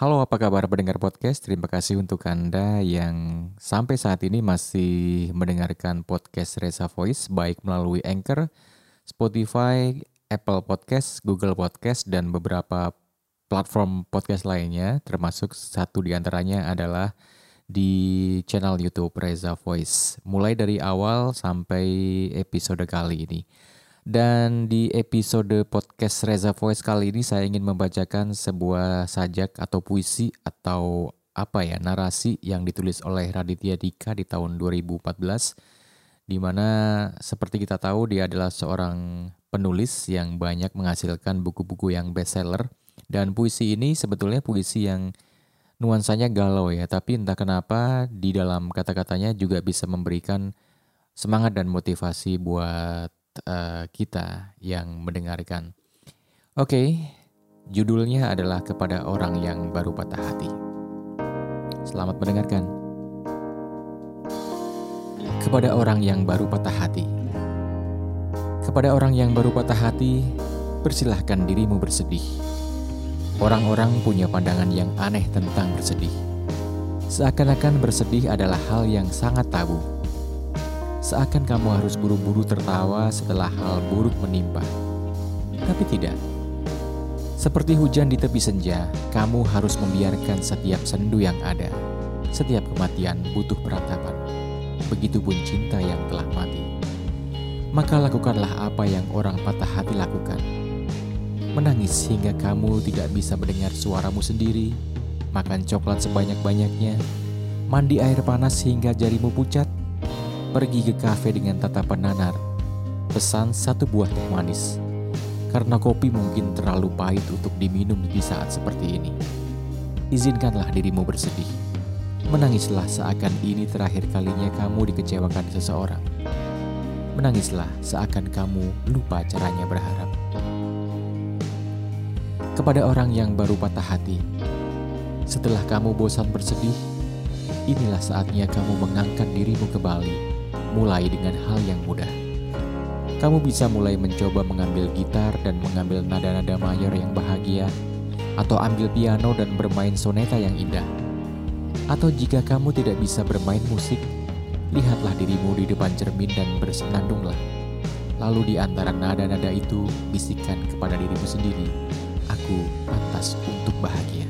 Halo, apa kabar pendengar podcast? Terima kasih untuk Anda yang sampai saat ini masih mendengarkan podcast Reza Voice baik melalui Anchor, Spotify, Apple Podcast, Google Podcast, dan beberapa platform podcast lainnya, termasuk satu di antaranya adalah di channel YouTube Reza Voice, mulai dari awal sampai episode kali ini. Dan di episode podcast Reza Voice kali ini saya ingin membacakan sebuah sajak atau puisi atau apa ya narasi yang ditulis oleh Raditya Dika di tahun 2014 di mana seperti kita tahu dia adalah seorang penulis yang banyak menghasilkan buku-buku yang bestseller. Dan puisi ini sebetulnya puisi yang nuansanya galau ya tapi entah kenapa di dalam kata-katanya juga bisa memberikan semangat dan motivasi buat uh, kita yang mendengarkan. Oke, okay, judulnya adalah kepada orang yang baru patah hati. Selamat mendengarkan. Kepada orang yang baru patah hati. Kepada orang yang baru patah hati, persilahkan dirimu bersedih. Orang-orang punya pandangan yang aneh tentang bersedih. Seakan-akan bersedih adalah hal yang sangat tabu Seakan kamu harus buru-buru tertawa setelah hal buruk menimpa. Tapi tidak. Seperti hujan di tepi senja, kamu harus membiarkan setiap sendu yang ada. Setiap kematian butuh peratapan. Begitupun cinta yang telah mati. Maka lakukanlah apa yang orang patah hati lakukan. Menangis hingga kamu tidak bisa mendengar suaramu sendiri, makan coklat sebanyak-banyaknya, mandi air panas hingga jarimu pucat, pergi ke kafe dengan tatapan nanar, pesan satu buah teh manis. Karena kopi mungkin terlalu pahit untuk diminum di saat seperti ini. Izinkanlah dirimu bersedih. Menangislah seakan ini terakhir kalinya kamu dikecewakan seseorang. Menangislah seakan kamu lupa caranya berharap. Kepada orang yang baru patah hati, setelah kamu bosan bersedih, inilah saatnya kamu mengangkat dirimu kembali mulai dengan hal yang mudah. Kamu bisa mulai mencoba mengambil gitar dan mengambil nada-nada mayor yang bahagia, atau ambil piano dan bermain soneta yang indah. Atau jika kamu tidak bisa bermain musik, lihatlah dirimu di depan cermin dan bersenandunglah. Lalu di antara nada-nada itu, bisikan kepada dirimu sendiri, aku pantas untuk bahagia.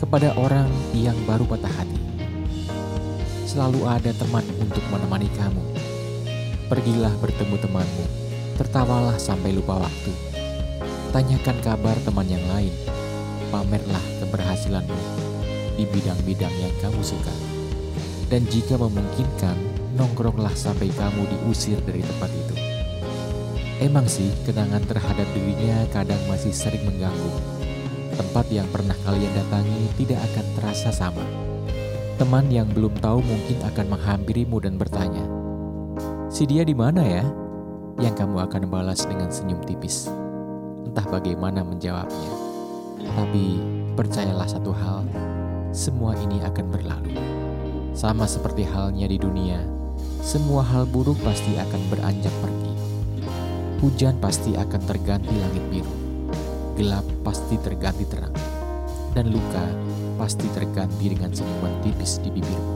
Kepada orang yang baru patah hati, selalu ada teman untuk menemani kamu. Pergilah bertemu temanmu, tertawalah sampai lupa waktu. Tanyakan kabar teman yang lain, pamerlah keberhasilanmu di bidang-bidang yang kamu suka. Dan jika memungkinkan, nongkronglah sampai kamu diusir dari tempat itu. Emang sih, kenangan terhadap dirinya kadang masih sering mengganggu. Tempat yang pernah kalian datangi tidak akan terasa sama Teman yang belum tahu mungkin akan menghampirimu dan bertanya, "Si dia di mana ya?" Yang kamu akan balas dengan senyum tipis. Entah bagaimana menjawabnya. Tapi percayalah satu hal, semua ini akan berlalu. Sama seperti halnya di dunia, semua hal buruk pasti akan beranjak pergi. Hujan pasti akan terganti langit biru. Gelap pasti terganti terang. Dan luka pasti terganti dengan senyuman tipis di bibirmu.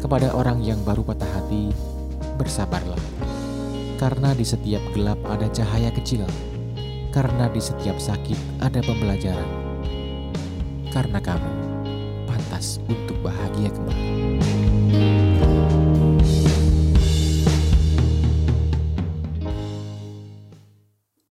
Kepada orang yang baru patah hati, bersabarlah. Karena di setiap gelap ada cahaya kecil. Karena di setiap sakit ada pembelajaran. Karena kamu pantas untuk bahagia kembali.